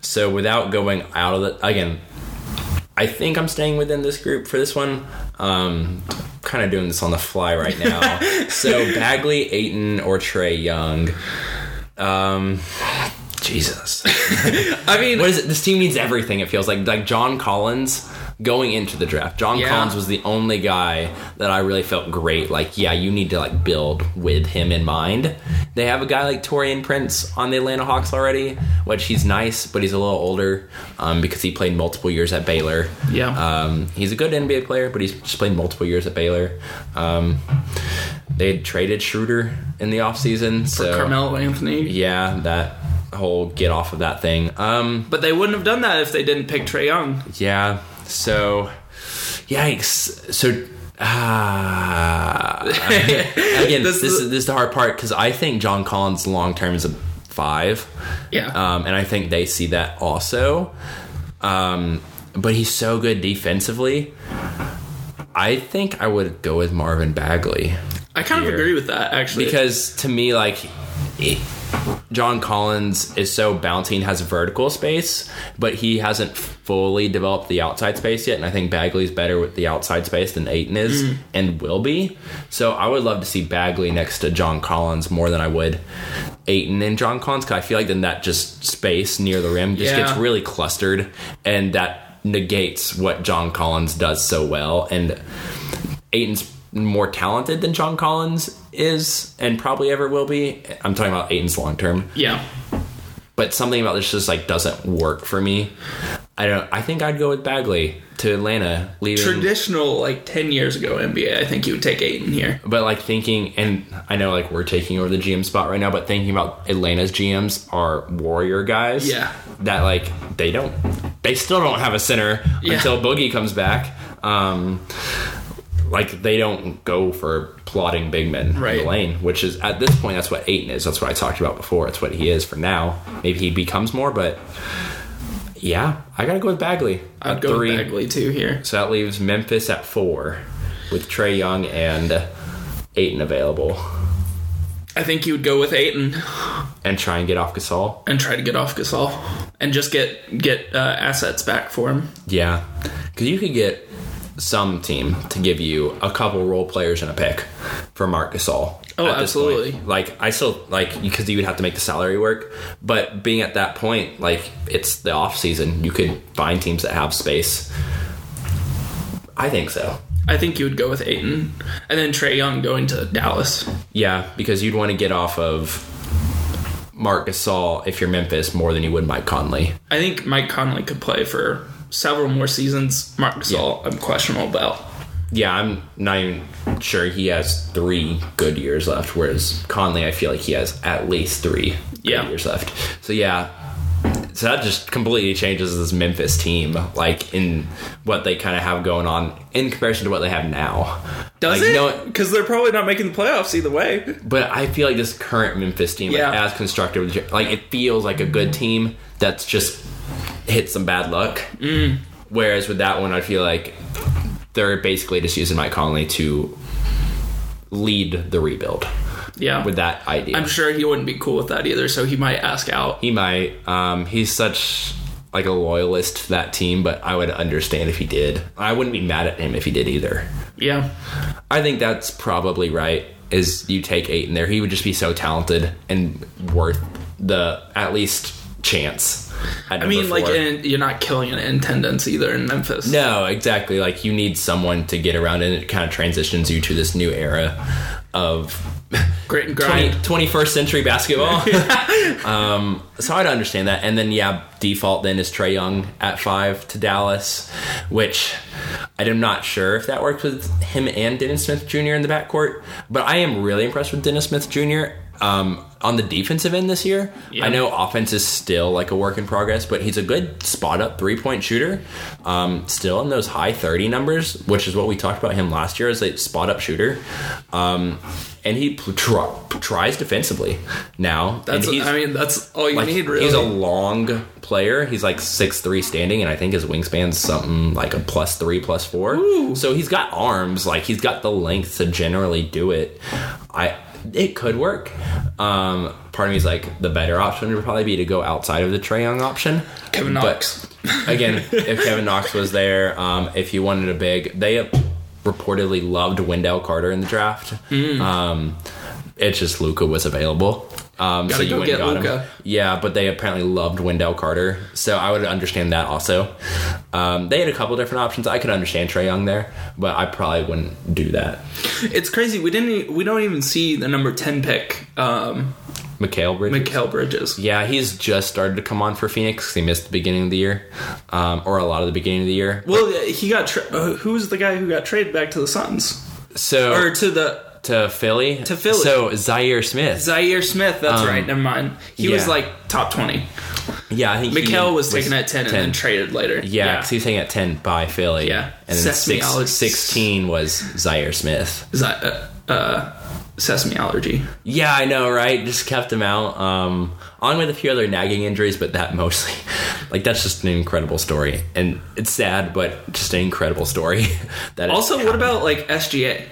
So without going out of the again, I think I'm staying within this group for this one. Um, kind of doing this on the fly right now. so Bagley, Ayton, or Trey Young. Um, Jesus. I mean, What is it? This team needs everything. It feels like like John Collins going into the draft. John Yeah. Collins was the only guy that I really felt great. Like, yeah, you need to like build with him in mind. They have a guy like Taurean Prince on the Atlanta Hawks already, which he's nice, but he's a little older um, because he played multiple years at Baylor. Yeah. Um, he's a good NBA player, but he's just played multiple years at Baylor. Um, they had traded Schroeder in the offseason. so Carmelo Anthony. Yeah, that whole get off of that thing. Um, But they wouldn't have done that if they didn't pick Trey Young. yeah, so yikes. So ah, again, This this, is- is this is the hard part because I think John Collins long term is a five. Yeah. Um, and I think they see that also. Um, but he's so good defensively. I think I would go with Marvin Bagley I kind here. of agree with that actually. because to me, like it- John Collins is so bouncy and has vertical space, but he hasn't fully developed the outside space yet. And I think Bagley's better with the outside space than Ayton is mm. and will be. So I would love to see Bagley next to John Collins more than I would Ayton and John Collins. Cause I feel like then that just space near the rim just Yeah. gets really clustered, and that negates what John Collins does so well. And Ayton's more talented than John Collins is and probably ever will be. I'm talking about Ayton's long term. yeah. But something about this just like doesn't work for me. I don't I think I'd go with Bagley to Atlanta leaving Traditional like ten years ago NBA, I think you would take Ayton here. but like thinking and I know like we're taking over the GM spot right now, but thinking about Atlanta's GMs are warrior guys. Yeah. That like they don't they still don't have a center Yeah. until Boogie comes back. Um like they don't go for plotting big men in Right. the lane, which is at this point that's what Ayton is. That's what I talked about before. It's what he is for now. Maybe he becomes more, but yeah, I gotta go with Bagley. I'd go three. with Bagley too here. So that leaves Memphis at four, with Trey Young and Ayton available, I think you would go with Ayton and try and get off Gasol. and try to get off Gasol and just get get uh, assets back for him. Yeah, because you could get some team to give you a couple role players and a pick for Marc Gasol. Oh, absolutely. Like I still like because you would have to make the salary work, but being at that point, like it's the off season, you could find teams that have space. I think so. I think you would go with Ayton and then Trey Young going to Dallas. Yeah, because you'd want to get off of Marc Gasol if you're Memphis more than you would Mike Conley. I think Mike Conley could play for several more seasons. Marc Gasol, I'm questionable about. Yeah, I'm not even sure he has three good years left, whereas Conley, I feel like he has at least three good Yeah. years left. So yeah, so that just completely changes this Memphis team, like in what they kind of have going on in comparison to what they have now. Does Like, it? no- Because they're probably not making the playoffs either way. But I feel like this current Memphis team, Yeah. like, as constructive, like it feels like a good team that's just hit some bad luck. Mm. Whereas with that one, I feel like they're basically just using Mike Conley to lead the rebuild Yeah. with that idea. I'm sure he wouldn't be cool with that either, so he might ask out. he might. Um, he's such like a loyalist to that team, but I would understand if he did. I wouldn't be mad at him if he did either. Yeah. I think that's probably right. Is you take Ayton there, he would just be so talented and worth the at least chance. I mean, like, and you're not killing an attendance either in Memphis. no, exactly. Like you need someone to get around, and it kind of transitions you to this new era of Great and 20, 21st century basketball. um, so I'd understand that. And then, yeah, default then is Trey Young at five to Dallas, which I'm not sure if that works with him and Dennis Smith Jr. in the backcourt. But I am really impressed with Dennis Smith Jr. Um, on the defensive end this year. Yeah. I know offense is still like a work in progress, but he's a good spot up three point shooter. Um, still in those high 30 numbers, which is what we talked about him last year as a spot up shooter. Um, and he tr- tries defensively now. That's, I mean, that's all you like, need, really. He's a long player. He's like six three standing, and I think his wingspan's something like a plus three, plus four. So he's got arms. Like he's got the length to generally do it. I it could work. Um, part of me is like the better option would probably be to go outside of the Trey Young option. Kevin But- Knox. again, if Kevin Knox was there, um, if you wanted a big, they reportedly loved Wendell Carter in the draft. Mm. Um, it's just Luka was available. Um, so you go get got Luka. him. Yeah, but they apparently loved Wendell Carter, so I would understand that also. Um, they had a couple different options. I could understand Trey Young there, but I probably wouldn't do that. It's crazy. We didn't. We don't even see the number ten pick um, Mikal Bridges. Mikal Bridges. yeah, he's just started to come on for Phoenix. He missed the beginning of the year, um, or a lot of the beginning of the year. Well, he got. Tra- uh, who was the guy who got traded back to the Suns So or to the to Philly, To Philly. So Zhaire Smith. Zhaire Smith? That's Um, right. Never mind. He was like top twenty. Yeah, I think he Mikal was, taken at ten, and then traded later. Yeah, because he was taken at 10 by Philly. Yeah. And then Sesame six, allergy. 16 was Zhaire Smith. Z- uh, uh, sesame allergy. Yeah, I know, right? Just kept him out. Um, along with a few other nagging injuries, but that mostly, like, that's just an incredible story. And it's sad, but just an incredible story. that Also, what happened. about like SGA?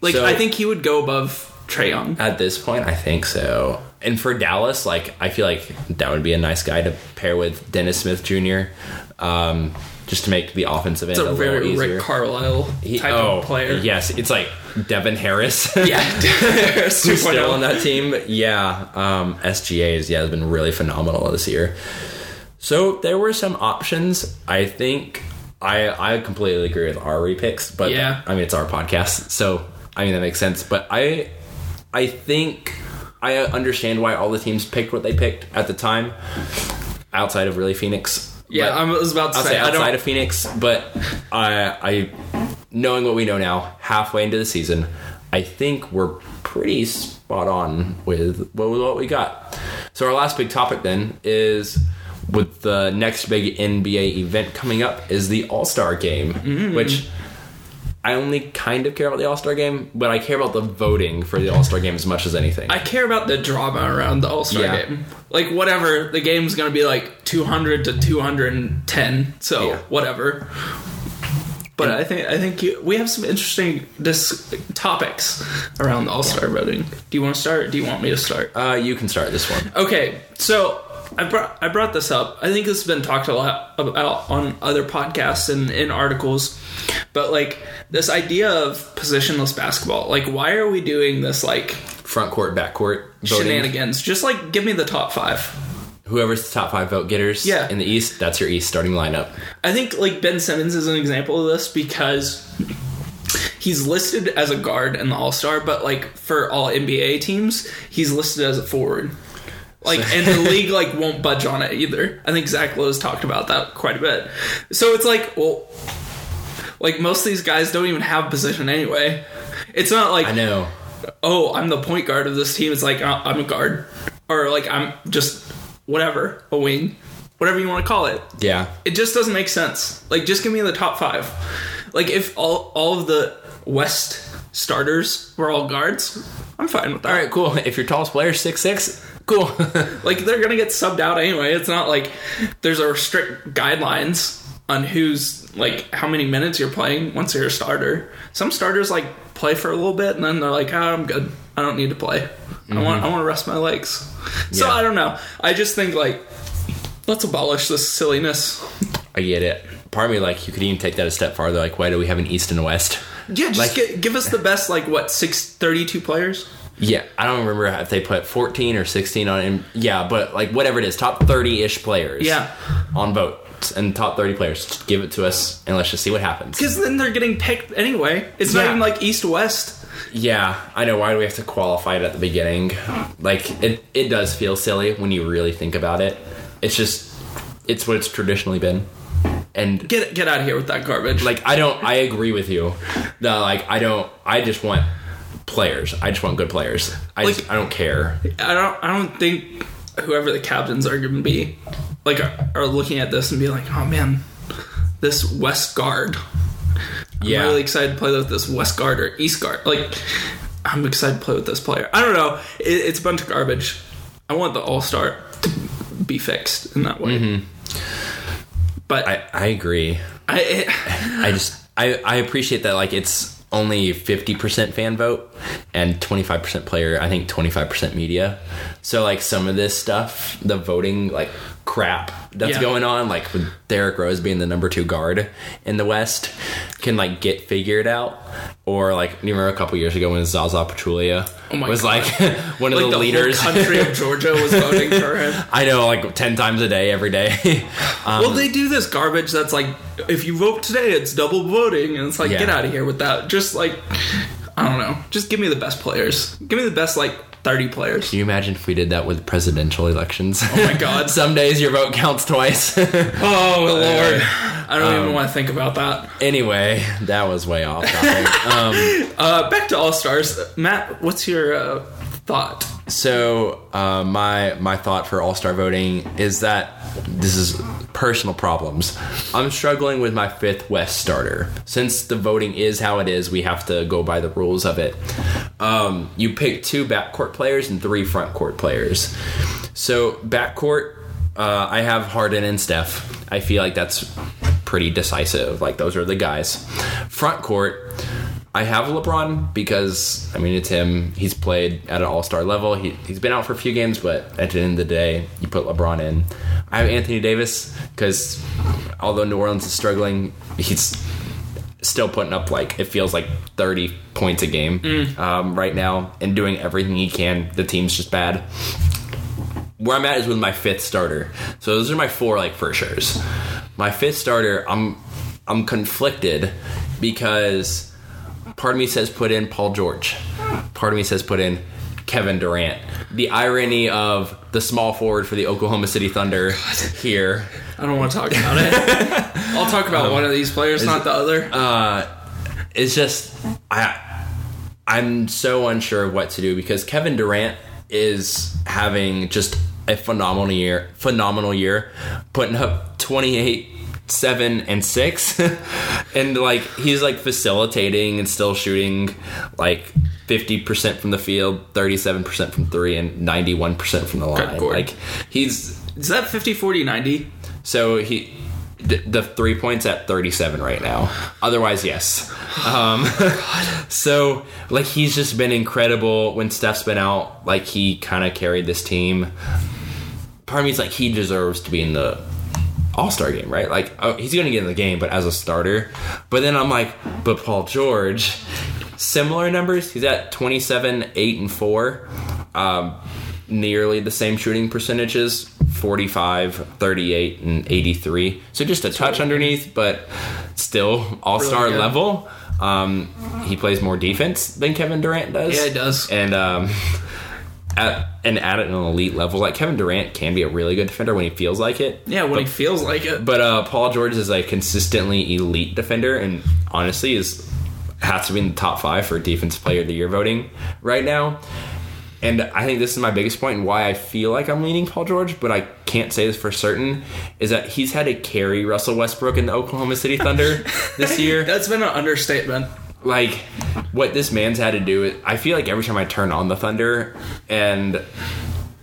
Like, So- I think he would go above Trey Young. At this point, I think so. And for Dallas, like, I feel like that would be a nice guy to pair with Dennis Smith Jr., um, just to make the offensive end It's a, a little very easier. Rick Carlisle He- type oh, of player. Yes, it's like Devin Harris. Yeah. who's still on that team. Yeah, um, SGA is yeah has been really phenomenal this year. So there were some options. I think I I completely agree with our repicks, but Yeah. I mean it's our podcast, so I mean that makes sense. But I I think I understand why all the teams picked what they picked at the time, outside of really Phoenix. Yeah, But- I was about to say, say I outside of Phoenix, but I, I, knowing what we know now, halfway into the season, I think we're pretty spot on with what, what we got. So our last big topic then is with the next big NBA event coming up is the All Star Game, Mm-hmm. which. I only kind of care about the All Star game, but I care about the voting for the All Star game as much as anything. I care about the drama around the All Star Yeah. game. Like whatever, the game's gonna be like two hundred to two hundred and ten. So Yeah. whatever. But I think I think you, we have some interesting dis- topics around the All Star voting. Do you want to start? Do you want me to start? uh, you can start this one. Okay, so I brought I brought this up. I think this has been talked a lot about on other podcasts and in articles. But like this idea of positionless basketball, like why are we doing this like Front court, back court voting. shenanigans? Just like give me the top five. Whoever's the top five vote getters Yeah. in the East, that's your East starting lineup. I think like Ben Simmons is an example of this because he's listed as a guard in the All Star, but like for all NBA teams, he's listed as a forward. Like and the league like won't budge on it either. I think Zach Lowe's talked about that quite a bit. So it's like, well, like most of these guys don't even have position anyway. It's not like I know. oh, I'm the point guard of this team. It's like uh, I'm a guard, or like I'm just whatever, a wing, whatever you want to call it Yeah. it just doesn't make sense. Like, just give me the top five. Like, if all all of the West starters were all guards, I'm fine with that. All right, cool. If your tallest player is six six, cool. Like, they're gonna get subbed out anyway. It's not like there's a strict guidelines on who's like how many minutes you're playing once you're a starter. Some starters like play for a little bit and then they're like, oh, I'm good. I don't need to play. I want mm-hmm. I want to rest my legs. So Yeah. I don't know. I just think like let's abolish this silliness. I get it. Part of me like you could even take that a step farther. Like, why do we have an East and a West? Yeah, just Like- gi- give us the best, like what six thirty-two players. Yeah, I don't remember if they put 14 or 16 on him. Yeah, but like whatever it is, top 30 ish players. Yeah. on votes and top 30 players. Just give it to us and let's just see what happens. Because then they're getting picked anyway. It's not even like East West. Yeah, I know. Why do we have to qualify it at the beginning? Like it, it does feel silly when you really think about it. It's just, it's what it's traditionally been. And Get get out of here with that garbage. like I don't I agree with you. No, like I don't I just want players. I just want good players. I just I don't care. I don't I don't think whoever the captains are going to be like are, are looking at this and be like, oh man, this West guard. I'm Yeah. really excited to play with this West guard or East guard. Like, I'm excited to play with this player. I don't know. It, it's a bunch of garbage. I want the All Star to be fixed in that way. Mm-hmm. But I, I, I agree. I I just I, I appreciate that like it's only 50% fan vote and 25% player, I think 25% media. So like some of this stuff, the voting like crap that's Yeah. going on like with Derrick Rose being the number 2 guard in the West can like get figured out or like you remember a couple years ago when Zaza Pachulia Oh was God. like one of like the, the leaders country of Georgia was voting for him. I know like 10 times a day every day. um, Well, they do this garbage that's like, if you vote today, it's double voting, and it's like, Yeah. get out of here with that. Just like, I don't know. Just give me the best players. Give me the best like 30 players. Can you imagine if we did that with presidential elections? Oh my God. Some days your vote counts twice. Oh lord, I don't Um, even want to think about that. anyway, that was way off topic. um, Uh, back to All Stars, Matt. What's your uh, thought? So uh, my my thought for All Star voting is that this is personal problems. I'm struggling with my fifth West starter. Since the voting is how it is, we have to go by the rules of it. Um, you pick two backcourt players and three front court players. So backcourt, uh, I have Harden and Steph. I feel like that's pretty decisive. Like those are the guys. Front court, I have LeBron because I mean it's him. He's played at an All Star level. He he's been out for a few games, but at the end of the day, you put LeBron in. I have Anthony Davis because although New Orleans is struggling, he's still putting up like it feels like 30 points a game um, right now and doing everything he can. The team's just bad. Where I'm at is with my fifth starter. So those are my four like for sure's. My fifth starter, I'm I'm conflicted because part of me says put in Paul George. Part of me says put in Kevin Durant. The irony of the small forward for the Oklahoma City Thunder here. I don't want to talk about it. I'll talk about one of these players, not the other. Uh, it's just I I'm so unsure of what to do because Kevin Durant is having just a phenomenal year, phenomenal year, putting up 28 7 and 6 and like he's like facilitating and still shooting like 50% from the field, 37% from 3 and 91% from the line. Like he's Is that 50, 40, 90? so he the, the three points at 37 right now. Otherwise, yes. Um, so like he's just been incredible when Steph's been out. Like he kind of carried this team. Part of me is like he deserves to be in the All Star game, right? Like oh, he's going to get in the game, but as a starter. But then I'm like, but Paul George, similar numbers. He's at 27, eight and four. Um, nearly the same shooting percentages 45 38 and 83 so just a touch underneath but still all-star Really level um, he plays more defense than kevin durant does Yeah, he does. and um, at and at an elite level like kevin durant can be a really good defender when he feels like it Yeah, when he feels like it. but uh, Paul George is a consistently elite defender, and honestly is has to be in the top five for defensive player of the year voting right now. And I think this is my biggest point and why I feel like I'm leaning Paul George, but I can't say this for certain, is that he's had to carry Russell Westbrook in the Oklahoma City Thunder this year That's been an understatement. Like what this man's had to do is i feel like every time i turn on the thunder and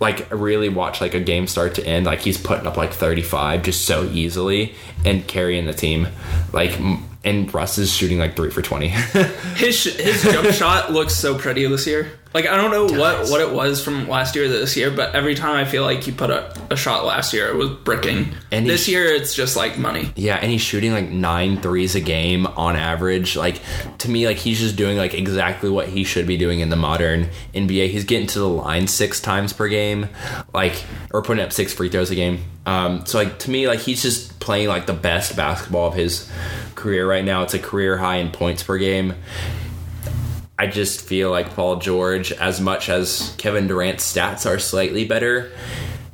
like really watch like a game start to end like he's putting up like 35 just so easily and carrying the team like and russ is shooting like 3 for 20 His his jump shot looks so pretty this year. Like I don't know what what it was from last year to this year, but every time I feel like he put a, a shot last year, it was bricking. And this year, it's just like money. yeah and he's shooting like nine threes a game on average. Like to me like he's just doing like exactly what he should be doing in the modern nba he's getting to the line six times per game like or putting up six free throws a game. Um so like to me like he's just playing like the best basketball of his career right now. It's a career high in points per game I just feel like Paul George, as much as Kevin Durant's stats are slightly better,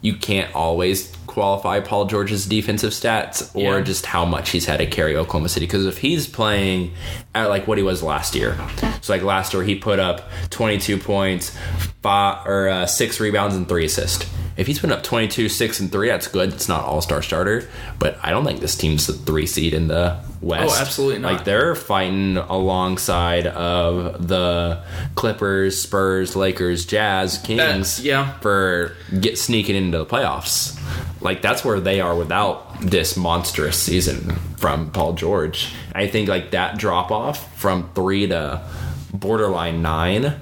you can't always qualify Paul George's defensive stats or Yeah. just how much he's had to carry Oklahoma City. Because if he's playing at like what he was last year, so like last year he put up 22 points, five or uh, six rebounds and three assists. If he's putting up 22, 6, and 3, that's good. It's not all star starter, but I don't think this team's the three seed in the West. Oh, absolutely not. Like they're fighting alongside of the Clippers, Spurs, Lakers, Jazz, Kings. yeah. For get sneaking into the playoffs. Like that's where they are without this monstrous season from Paul George. I think like that drop off from three to borderline nine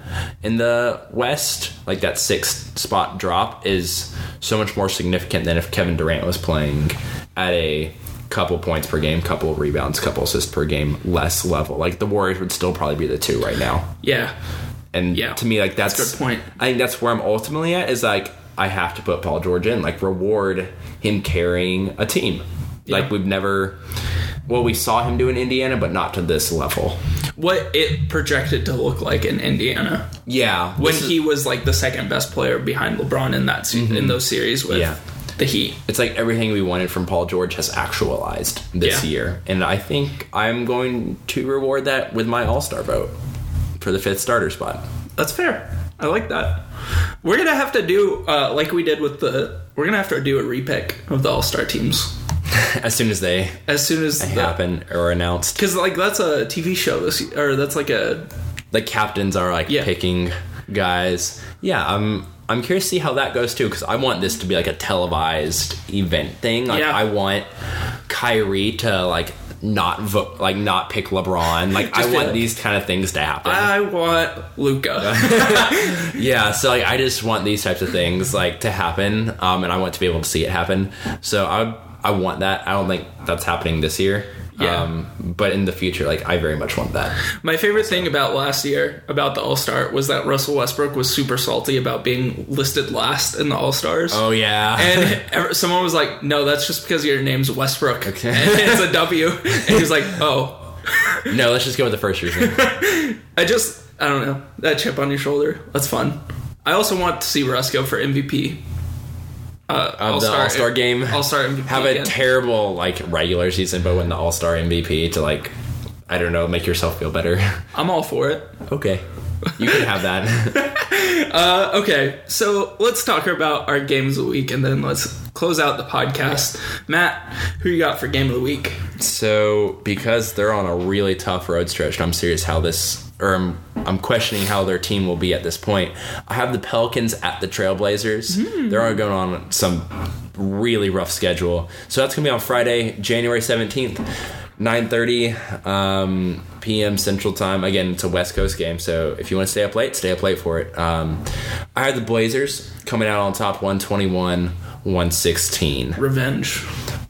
in the West, like that sixth spot drop is so much more significant than if Kevin Durant was playing at a couple points per game, couple rebounds, couple assists per game, less level. Like the Warriors would still probably be the two right now. Yeah, And Yeah. to me, like that's, That's a good point. I think that's where I'm ultimately at. Is like I have to put Paul George in, like reward him carrying a team. Like we've never, well, we saw him do in Indiana, but not to this level. what it projected to look like in Indiana Yeah, when he was like the second best player behind LeBron in that se- in those series with Yeah. the Heat. it's like everything we wanted from Paul George has actualized this Yeah. year, and I think I'm going to reward that with my All Star vote for the fifth starter spot. That's fair. I like that. We're gonna have to do uh, like we did with the. We're gonna have to do a repick of the All Star teams As soon as they as soon as the, happen or announced, because like that's a TV show this or that's like a the captains are like Yeah. picking guys. Yeah, I'm I'm curious to see how that goes too because I want this to be like a televised event thing. Like Yeah. I want Kyrie to like not vote, like not pick LeBron. Like I want these kind of things to happen. I want Luka. yeah, so like I just want these types of things like to happen, um, and I want to be able to see it happen. So I I want that. I don't think that's happening this year. Yeah. Um, but in the future, like I very much want that. My favorite thing about last year about the All Star was that Russell Westbrook was super salty about being listed last in the All Stars. Oh yeah. And someone was like, "No, that's just because your name's Westbrook. Okay. It's a W." And he was like, "Oh, no, let's just go with the first reason. I just, I don't know, that chip on your shoulder. That's fun." I also want to see Russ go for MVP. Uh, Of the All Star game. All Star MVP. Have a again. terrible like regular season, but win the All Star MVP to like I don't know, make yourself feel better. I'm all for it. okay, you can have that. Uh, okay, so let's talk about our games of the week, and then let's close out the podcast. Matt, who you got for game of the week? so because they're on a really tough road stretch, and I'm serious how this. Or I'm, I'm questioning how their team will be at this point. I have the Pelicans at the Trailblazers. They're all going on some really rough schedule. So that's gonna be on Friday, January 17th. 9:30 um, p.m. Central Time. Again, it's a West Coast game, so if you want to stay up late, stay up late for it. Um, I had the Blazers coming out on top, 121, 116. Revenge.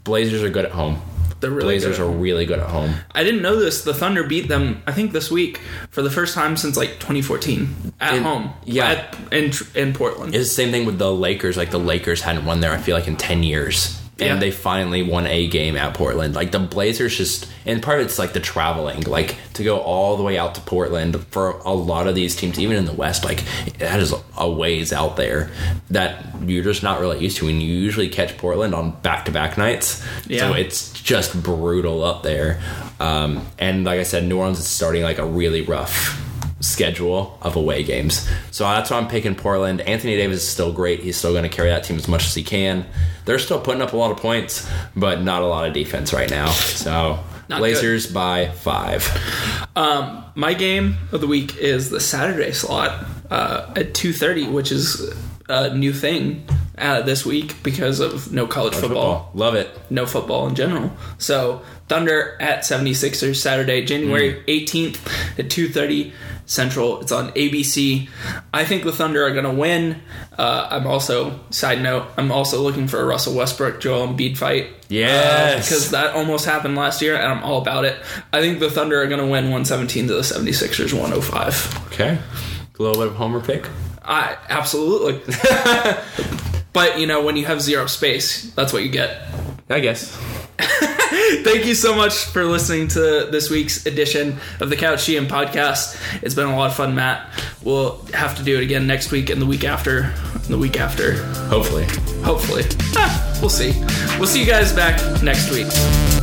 Blazers are good at home. They're really Blazers are really good at home. I didn't know this. The Thunder beat them, I think, this week for the first time since like 2014 at In- home. yeah. at, in in Portland. It's the same thing with the Lakers. Like the Lakers hadn't won there, I feel like in ten years, and Yeah. they finally won a game at Portland. Like the Blazers just, and part of it's like the traveling, like to go all the way out to Portland for a lot of these teams, even in the West, like that is a ways out there that you're just not really used to. And you usually catch Portland on back to back nights, Yeah. so it's just brutal up there. Um, and like I said, New Orleans is starting like a really rough schedule of away games. So that's why I'm picking Portland. Anthony Davis is still great. He's still going to carry that team as much as he can. They're still putting up a lot of points, but not a lot of defense right now. So Not Blazers by five. My game of the week is the Saturday slot uh, at 2:30, which is a new thing uh, this week because of no college football. Love it. no football in general. So Thunder at 76ers Saturday, January 18th at 2:30 Central. It's on ABC. I think the Thunder are going to win. Uh, I'm also side note. I'm also looking for a Russell Westbrook Joel Embiid fight. Yes. because that almost happened last year, and I'm all about it. I think the Thunder are going to win 117 to the 76ers 105. Okay. A little bit of homer pick. I absolutely. but you know, when you have zero space, that's what you get. I guess. Thank you so much for listening to this week's edition of the Couch GM podcast. It's been a lot of fun, Matt. We'll have to do it again next week and the week after. and The week after, Hopefully. hopefully. Ah, we'll see. We'll see you guys back next week.